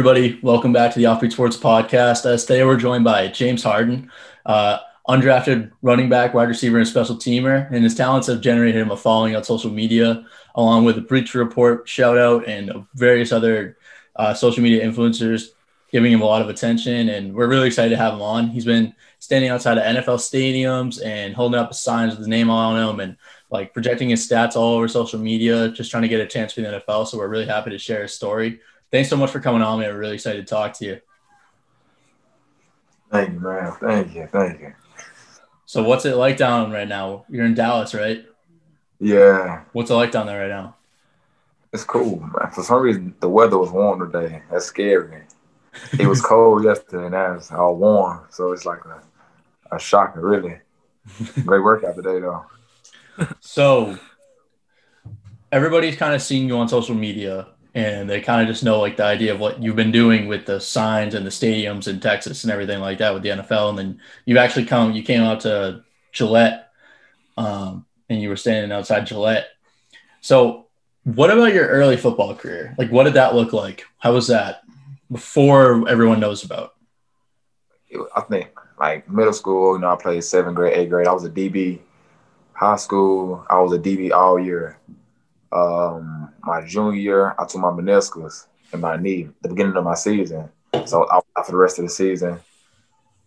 everybody, welcome back to the Offbeat Sports Podcast. Uh, today we're joined by James Harden, uh, undrafted running back, wide receiver, and special teamer, and his talents have generated him a following on social media, along with the Bleacher Report shout out and various other uh, social media influencers giving him a lot of attention. And we're really excited to have him on. He's been standing outside of NFL stadiums and holding up signs with his name on them and like projecting his stats all over social media, just trying to get a chance for the NFL. So we're really happy to share his story. Thanks so much for coming on, man. We're really excited to talk to you. Thank you, man. Thank you. Thank you. So what's it like down right now? You're in Dallas, right? Yeah. What's it like down there right now? It's cool, man. For some reason, the weather was warm today. That's scary. It was cold yesterday, and now it's all warm. So it's like a, a shocker, really. Great workout today, though. So everybody's kind of seeing you on social media and they kind of just know like the idea of what you've been doing with the signs and the stadiums in Texas and everything like that with the NFL. And then you've actually come, you came out to Gillette, um, and you were standing outside Gillette. So, what about your early football career? Like, what did that look like? How was that before everyone knows about? I think like middle school, you know, I played seventh grade, eighth grade. I was a DB. High school, I was a DB all year. Um, my junior year, I tore my meniscus in my knee the beginning of my season. So I was out for the rest of the season.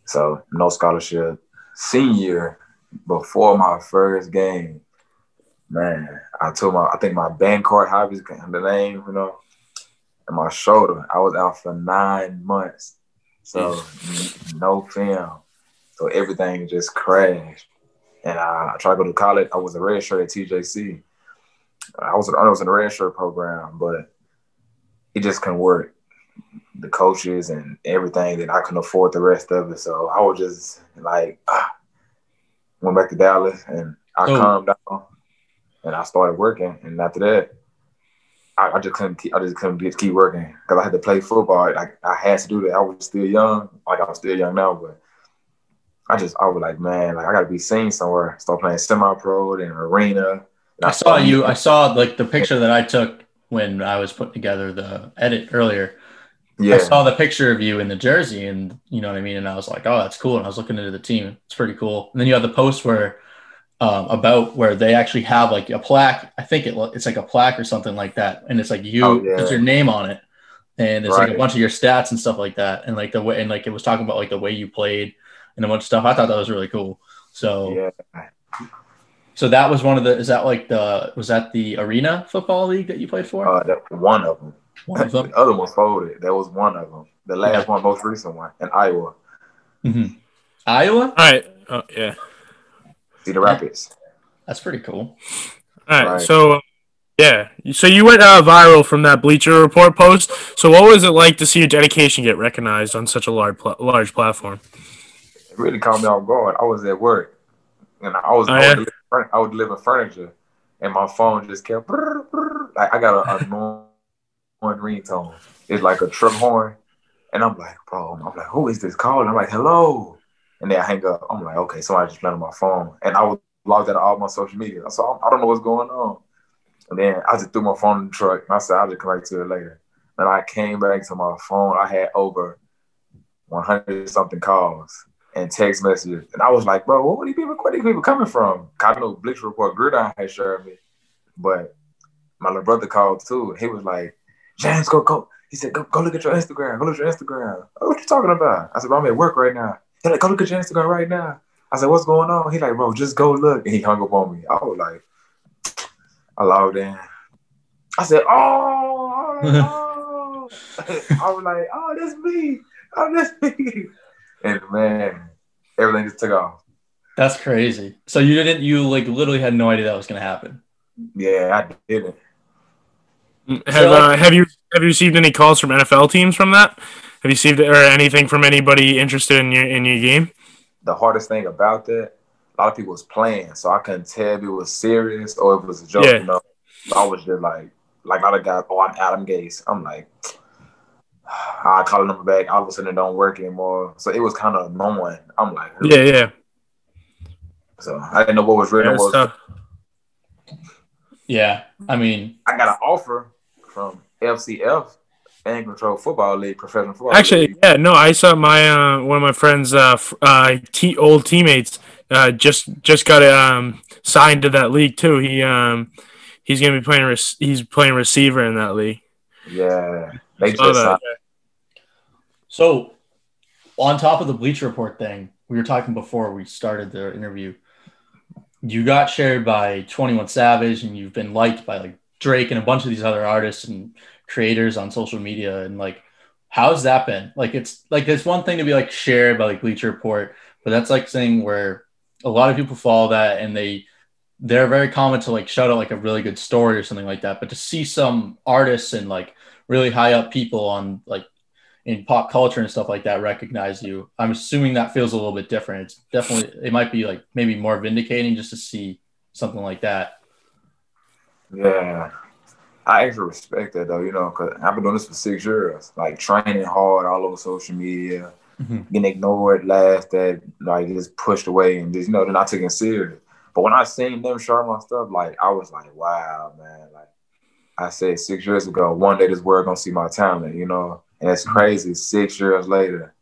So no scholarship. Senior, before my first game, man, I told my I think my Bankart Hobbies the name, you know, and my shoulder. I was out for nine months. So no film. So everything just crashed. And I tried to go to college. I was a red shirt at TJC. I was I was in a red shirt program, but it just couldn't work. The coaches and everything that I couldn't afford the rest of it. So I was just like ah. went back to Dallas and I oh. calmed down and I started working. And after that, I, I just couldn't keep, I just couldn't keep working because I had to play football. Like I had to do that. I was still young, like I'm still young now, but I just I was like, man, like I gotta be seen somewhere. Start playing semi-pro and arena I saw you. I saw like the picture that I took when I was putting together the edit earlier. Yeah. I saw the picture of you in the jersey, and you know what I mean. And I was like, "Oh, that's cool." And I was looking into the team. It's pretty cool. And then you have the post where um, about where they actually have like a plaque. I think it, it's like a plaque or something like that, and it's like you, oh, yeah. it's your name on it, and it's right. like a bunch of your stats and stuff like that, and like the way, and like it was talking about like the way you played and a bunch of stuff. I thought that was really cool. So yeah. So that was one of the. Is that like the? Was that the arena football league that you played for? Uh, that one of them. One of them. the other one folded. That was one of them. The last yeah. one, most recent one, in Iowa. Mm-hmm. Iowa. All right. Oh yeah. Cedar Rapids. That's pretty cool. All right. right. So. Yeah, so you went uh, viral from that Bleacher Report post. So, what was it like to see your dedication get recognized on such a large pl- large platform? It really caught me off guard. I was at work, and I was, oh, yeah? I was I would deliver furniture, and my phone just kept brr, brr, like I got a annoying ringtone. It's like a truck horn, and I'm like, bro, I'm like, who is this calling? I'm like, hello, and then I hang up. I'm like, okay, somebody just on my phone, and I was logged out of all my social media, so I don't know what's going on. And then I just threw my phone in the truck, and I said, I'll just come back to it later. And I came back to my phone. I had over 100 something calls and text messages. And I was like, bro, what are these people, where are these people coming from? I know Bleacher Report Gridiron had shared me, but my little brother called too. He was like, James, go, go. He said, go, go look at your Instagram. Go look at your Instagram. Oh, what you talking about? I said, bro, I'm at work right now. He's like, go look at your Instagram right now. I said, what's going on? He like, bro, just go look. And he hung up on me. I was like, I logged in. I said, oh, oh. oh. I was like, oh, that's me. Oh, that's me and man, everything just took off. That's crazy. So you didn't, you like literally had no idea that was going to happen. Yeah, I didn't. Have uh, have you have you received any calls from NFL teams from that? Have you received or anything from anybody interested in your in your game? The hardest thing about that, a lot of people was playing, so I couldn't tell if it was serious or if it was a joke. Yeah. You know, I was just like, like a lot of guys. Oh, I'm Adam Gase. I'm like, I call the number back. All of a sudden, it don't work anymore. So it was kind of annoying. I'm like, yeah, yeah. So I didn't know what was real. Yeah, was. yeah, I mean, I got an offer from FCF fan control football league, professional football. Actually, league. yeah, no, I saw my uh, one of my friends' uh, uh, t- old teammates uh, just just got um, signed to that league too. He um, he's gonna be playing. Re- he's playing receiver in that league. Yeah, they just that. So, on top of the Bleacher Report thing, we were talking before we started the interview. You got shared by Twenty One Savage, and you've been liked by like Drake and a bunch of these other artists and creators on social media. And like, how's that been? Like, it's like it's one thing to be like shared by like Bleacher Report, but that's like saying where a lot of people follow that and they they're very common to like shout out like a really good story or something like that. But to see some artists and like really high up people on like in pop culture and stuff like that recognize you, I'm assuming that feels a little bit different. It's definitely it might be like maybe more vindicating just to see something like that. Yeah. I actually respect that though, you know, because I've been doing this for six years, like training hard all over social media, mm-hmm. getting ignored, laughed at, like just pushed away, and just you know, they're not taking serious. But when I seen them share my stuff, like I was like, wow, man, like I said six years ago, one day this world gonna see my talent, you know, and it's mm-hmm. crazy. Six years later,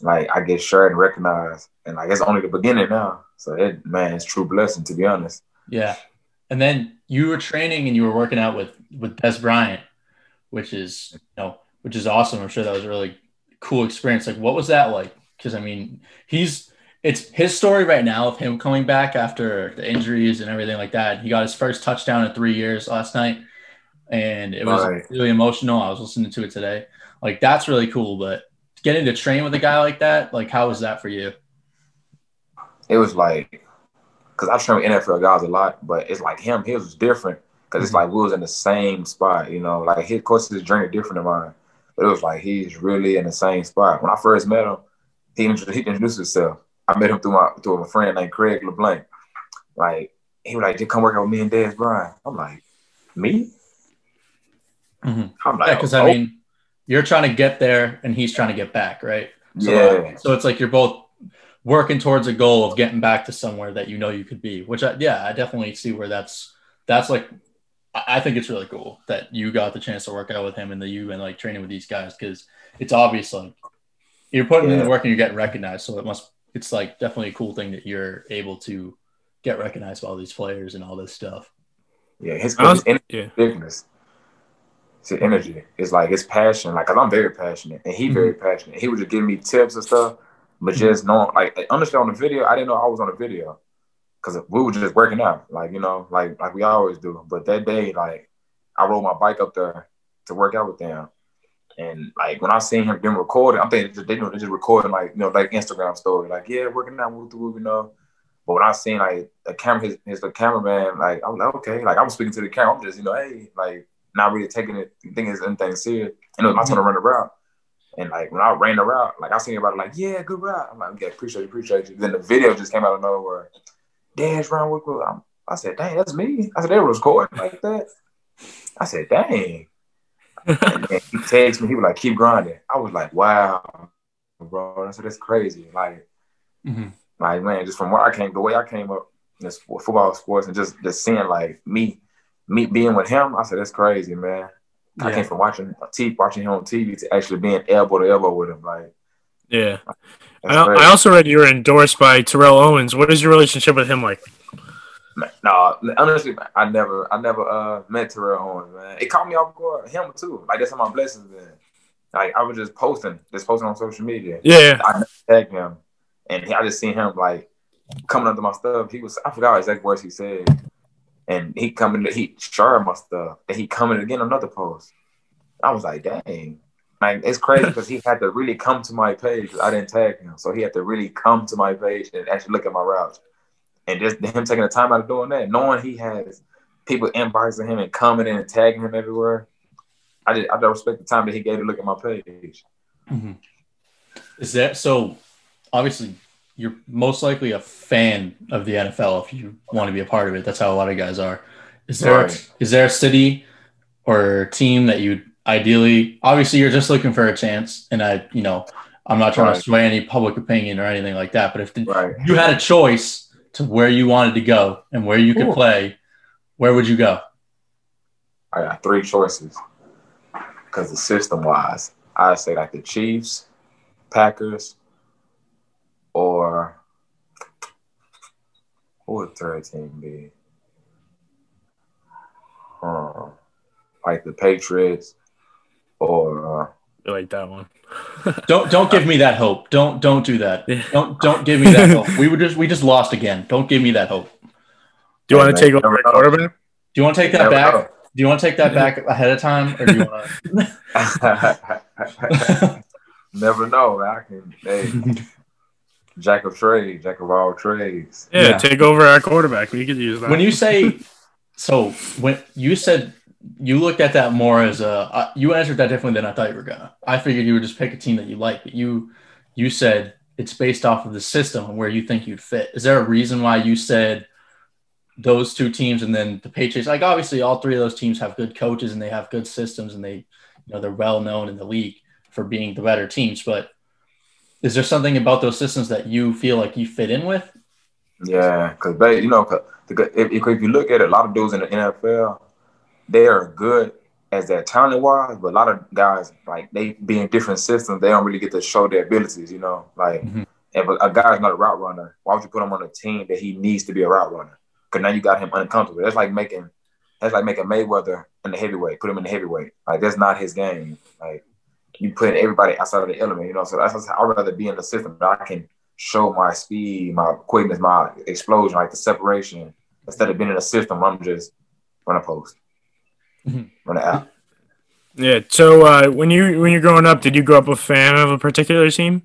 like I get shared and recognized, and like it's only the beginning now. So it, man, it's true blessing to be honest. Yeah, and then you were training and you were working out with with Dez Bryant, which is you know which is awesome. I'm sure that was a really cool experience. Like, what was that like? Because I mean, he's it's his story right now of him coming back after the injuries and everything like that. He got his first touchdown in three years last night, and it was right. really emotional. I was listening to it today. Like, that's really cool. But getting to train with a guy like that, like, how was that for you? It was like because I train with NFL guys a lot, but it's like him, his was different because it's mm-hmm. like we was in the same spot, you know. Like his, of course, his journey different than mine, but it was like he's really in the same spot. When I first met him, he introduced, he introduced himself. I met him through my through a friend named Craig LeBlanc. Like he was like, "Just come work out with me and Dez Bryant." I'm like, "Me?" Mm-hmm. I'm like, yeah, because oh. I mean, you're trying to get there and he's trying to get back, right? So, yeah. so it's like you're both working towards a goal of getting back to somewhere that you know you could be. Which, I, yeah, I definitely see where that's that's like. I think it's really cool that you got the chance to work out with him and that you've been like training with these guys because it's obvious like you're putting yeah. in the work and you're getting recognized. So it must it's like definitely a cool thing that you're able to get recognized by all these players and all this stuff. Yeah, his, his energy, yeah. His energy. It's like it's passion. Like, i I'm very passionate, and he mm-hmm. very passionate. He would just give me tips and stuff. But mm-hmm. just knowing, like, understand on the video, I didn't know I was on the video because we were just working out, like you know, like like we always do. But that day, like, I rode my bike up there to work out with them, and like when I seen him them recording, I'm thinking they know they're just recording like you know like Instagram story, like yeah, working out, move through, you know. But when I seen like the camera, his, his the cameraman, like I was like okay, like I was speaking to the camera, I'm just you know hey, like not really taking it, thinking it's anything serious, and it was my turn to run the route. And like when I ran the route, like I seen everybody like, yeah, good route. I'm like, yeah, appreciate you, appreciate you. Then the video just came out of nowhere. Dash Ron Wicklow. I'm, I said, dang, that's me. I said, they were recording like that. I said, dang. and he texted me, he was like, keep grinding. I was like, wow, bro. I said, that's crazy. Like, mm-hmm. like man, just from where I came, the way I came up in this football sports and just just seeing like me, me being with him, I said, that's crazy, man. Yeah. I came from watching TV, watching him on TV to actually being elbow to elbow with him. Like, yeah. I, I, also read you were endorsed by Terrell Owens. What is your relationship with him like? No, honestly, I never, I never uh, met Terrell Owens, man. It caught me off guard. Him too. Like that's how my blessings been. Like I was just posting, just posting on social media. Yeah. I tagged him, and I just seen him like coming under my stuff. He was, I forgot exact words he said and he coming, he shared my stuff, and he coming again another post. I was like, dang, like it's crazy because he had to really come to my page. I didn't tag him, so he had to really come to my page and actually look at my routes. And just him taking the time out of doing that, knowing he has people inboxing him and commenting and tagging him everywhere. I did. I respect the time that he gave to look at my page. Mm-hmm. Is that so? Obviously, you're most likely a fan of the NFL if you want to be a part of it. That's how a lot of guys are. Is there right. is there a city or team that you ideally? Obviously, you're just looking for a chance, and I, you know, I'm not trying right. to sway any public opinion or anything like that. But if the, right. you had a choice to where you wanted to go and where you could Ooh. play, where would you go? I got three choices. because the system wise, I say like the Chiefs, Packers, or who would third team be? Uh, like the Patriots or uh, I like that one. don't don't give me that hope. Don't don't do that. Don't don't give me that hope. We were just we just lost again. Don't give me that hope. Do you want to take over the quarterback? Do you want to take that back? Know. Do you want to take that back ahead of time, or do you want to? Never know. I can. Hey, jack of trades, jack of all trades. Yeah, yeah, take over our quarterback. We could use that. When you say, so when you said you looked at that more as a, uh, you answered that differently than I thought you were gonna. I figured you would just pick a team that you like, but you, you said it's based off of the system and where you think you'd fit. Is there a reason why you said? those two teams and then the Patriots. Like obviously, all three of those teams have good coaches and they have good systems and they, you know, they're well known in the league for being the better teams. But is there something about those systems that you feel like you fit in with? Yeah, because they, you know, if, if you look at it, a lot of dudes in the NFL, they are good as their talent wise, but a lot of guys like they be in different systems, they don't really get to show their abilities. You know, like mm-hmm. if a, a guy's not a route runner, why would you put him on a team that he needs to be a route runner? Because now you got him uncomfortable. That's like making that's like making Mayweather in the heavyweight, put him in the heavyweight. Like that's not his game. Like you put everybody outside of the element, you know. So that's I'd rather be in the system that I can show my speed, my quickness, my explosion, like the separation, instead of being in a system I'm just run a post, mm-hmm. run an app. Yeah. So uh, when you when you're growing up, did you grow up a fan of a particular team?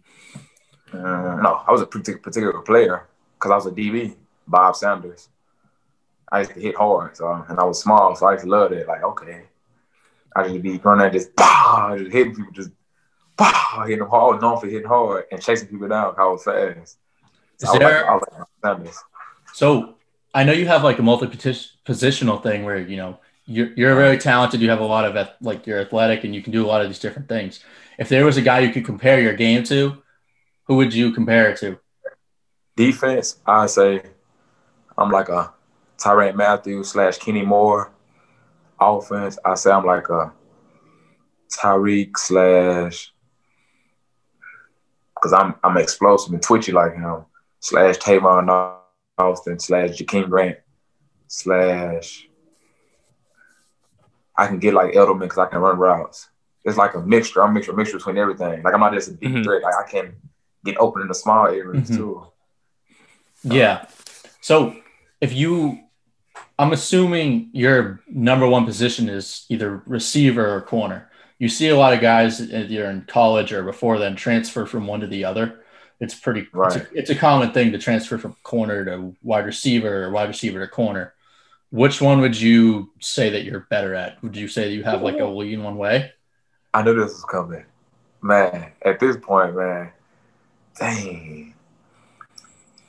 Uh, no, I was a particular player because I was a DB, Bob Sanders. I used to hit hard, so and I was small, so I used to love it. Like, okay, I just be running just bah, just hitting people, just bah, hitting them hard. known for hitting hard and chasing people down. I was fast. So Is there, I like, like so I know you have like a multi-positional thing where you know you're you're very talented. You have a lot of like you're athletic and you can do a lot of these different things. If there was a guy you could compare your game to, who would you compare it to? Defense, I say I'm like a Tyrann Mathieu slash Kenny Moore. Offense, I say I'm like a Tyreek slash because I'm I'm explosive and twitchy like him slash Tavon Austin slash Jakeem Grant slash I can get like Edelman because I can run routes. It's like a mixture. I'm a mixture, mixture between everything. Like I'm not just a deep mm-hmm. threat. Like I can get open in the small areas mm-hmm. too. Yeah. So if you I'm assuming your number one position is either receiver or corner. You see a lot of guys either in college or before then transfer from one to the other. It's pretty. Right. It's, a, it's a common thing to transfer from corner to wide receiver or wide receiver to corner. Which one would you say that you're better at? Would you say that you have like a lean one way? I knew this was coming, man. At this point, man, dang,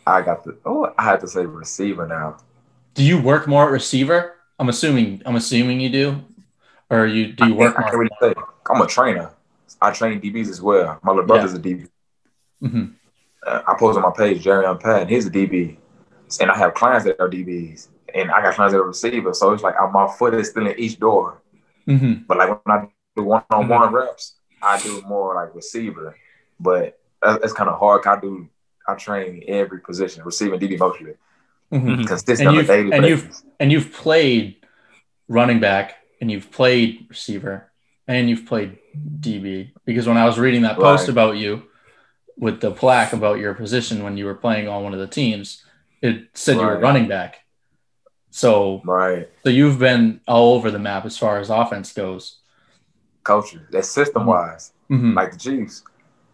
I got the. Oh, I had to say receiver now do you work more at receiver? I'm assuming. I'm assuming you do, or you do you I work? I can't really say. I'm a trainer. I train DBs as well. My little brother's yeah. a DB. Mm-hmm. Uh, I post on my page, Jerry Patton. He's a DB, and I have clients that are DBs, and I got clients that are receivers. So it's like my foot is still in each door. Mm-hmm. But like when I do one-on-one mm-hmm. reps, I do more like receiver. But that's, kind of hard. I do. I train every position, receiving DB mostly mm-hmm. consistent and you've, and basis. you've and you've played running back and you've played receiver and you've played DB because when I was reading that post right. about you with the plaque about your position when you were playing on one of the teams, it said right. you were running back. So right. So you've been all over the map as far as offense goes. Culture, that system wise, mm-hmm. like the Chiefs.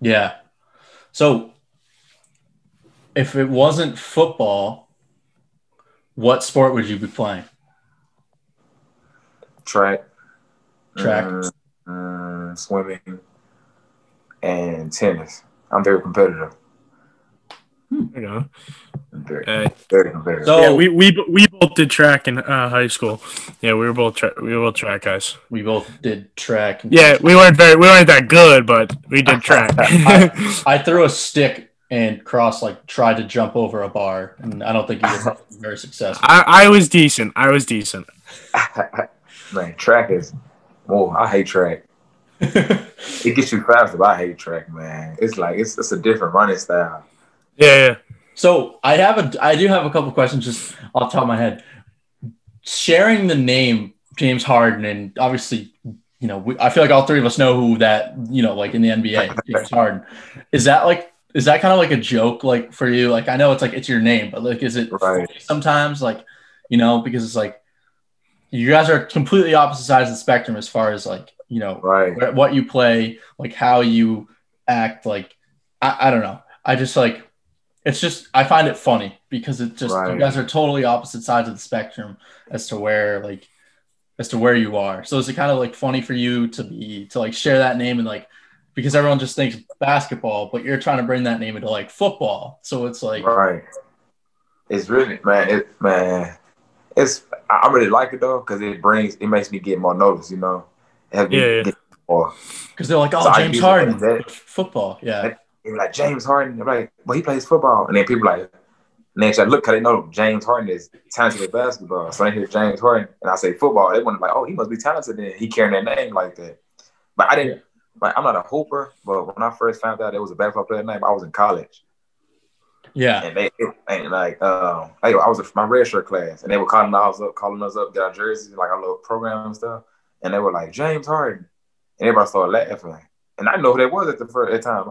Yeah. So if it wasn't football, what sport would you be playing? Track. Track. Mm, swimming and tennis. I'm very competitive. Hmm. You know, very, uh, very competitive. So yeah, we, we we both did track in uh, high school. Yeah, we were both tra- we were both track guys. We both did track. Yeah, we weren't very we weren't that good, but we did track. I, I threw a stick and Cross like tried to jump over a bar, and I don't think he was very successful. I, I was decent. I was decent. Man, track is. Oh, I hate track. it gets you faster. But I hate track, man. It's like it's it's a different running style. Yeah, yeah. So I have a I do have a couple questions just off the top of my head. Sharing the name James Harden and obviously, you know, we, I feel like all three of us know who that, you know, like in the NBA, James Harden. Is that like is that kind of like a joke like for you? Like I know it's like it's your name, but like is it Right. sometimes like, you know, because it's like you guys are completely opposite sides of the spectrum as far as like, you know, Right. what you play, like how you act, like I, I don't know. I just like it's just I find it funny because it just you guys are totally opposite sides of the spectrum as to where like as to where you are. So is it kind of like funny for you to be to like share that name and like because everyone just thinks basketball, but you're trying to bring that name into like football. So it's like Right. It's really man, it man, it's I I really like it though because it brings it makes me get more notice, you know. It helps me Yeah, yeah. get more. because they're like, oh, So James Harden, as that. football, yeah, They're like James Harden. I'm like, well, he plays football, and then people like, and then I look, cause they know James Harden is talented at basketball. So they hear James Harden, and I say football. They want to like, oh, he must be talented. Then he carrying that name like that. But I didn't. Like, I'm not a hooper, but when I first found out there was a basketball player name, I was in college. yeah, and they and like um like I was in my red shirt class and they were calling us up, calling us up, get our jerseys, like our little program and stuff. And they were like, James Harden. And everybody started laughing. And I know who that was at the first at the time.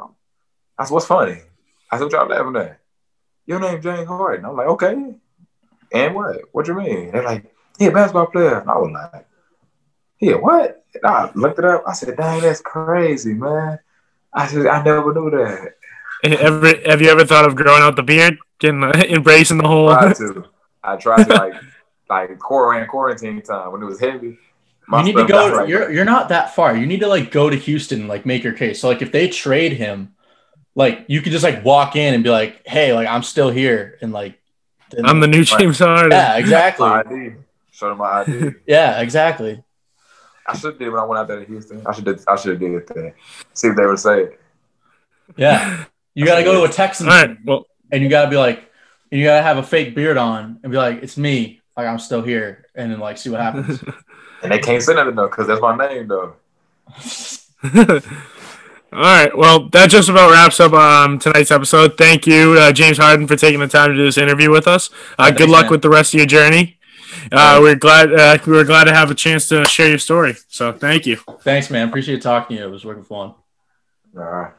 I said, What's funny? I said, What y'all laughing at? Your name James Harden. I'm like, okay. And what? What you mean? They're like, he a basketball player. And I was like, yeah, what? And I looked it up. I said, dang, that's crazy, man. I said, I never knew that. Ever, have you ever thought of growing out the beard, getting embracing the whole? I tried to. I tried to like like quarantine quarantine time when it was heavy. you need to go. right you're there. you're not that far. You need to like go to Houston, and, like make your case. So like if they trade him, like you could just like walk in and be like, hey, like I'm still here, and like then- I'm the new James Harden. yeah, exactly. my ID. Show them my ID. Yeah, exactly. I should have did when I went out there to Houston. I should did, I should have did it there. See if they would say it. Yeah, you got to go to a Texans All right. Well, and you got to be like, and you got to have a fake beard on and be like, it's me, like I'm still here, and then like see what happens. And they can't say nothing though, because that's my name though. All right. Well, that just about wraps up um, tonight's episode. Thank you, uh, James Harden, for taking the time to do this interview with us. Uh, Thanks, good luck man. with the rest of your journey. Uh, we're glad uh, we were glad to have a chance to share your story. So, thank you. Thanks, man. Appreciate talking to you. It was working fun. All right.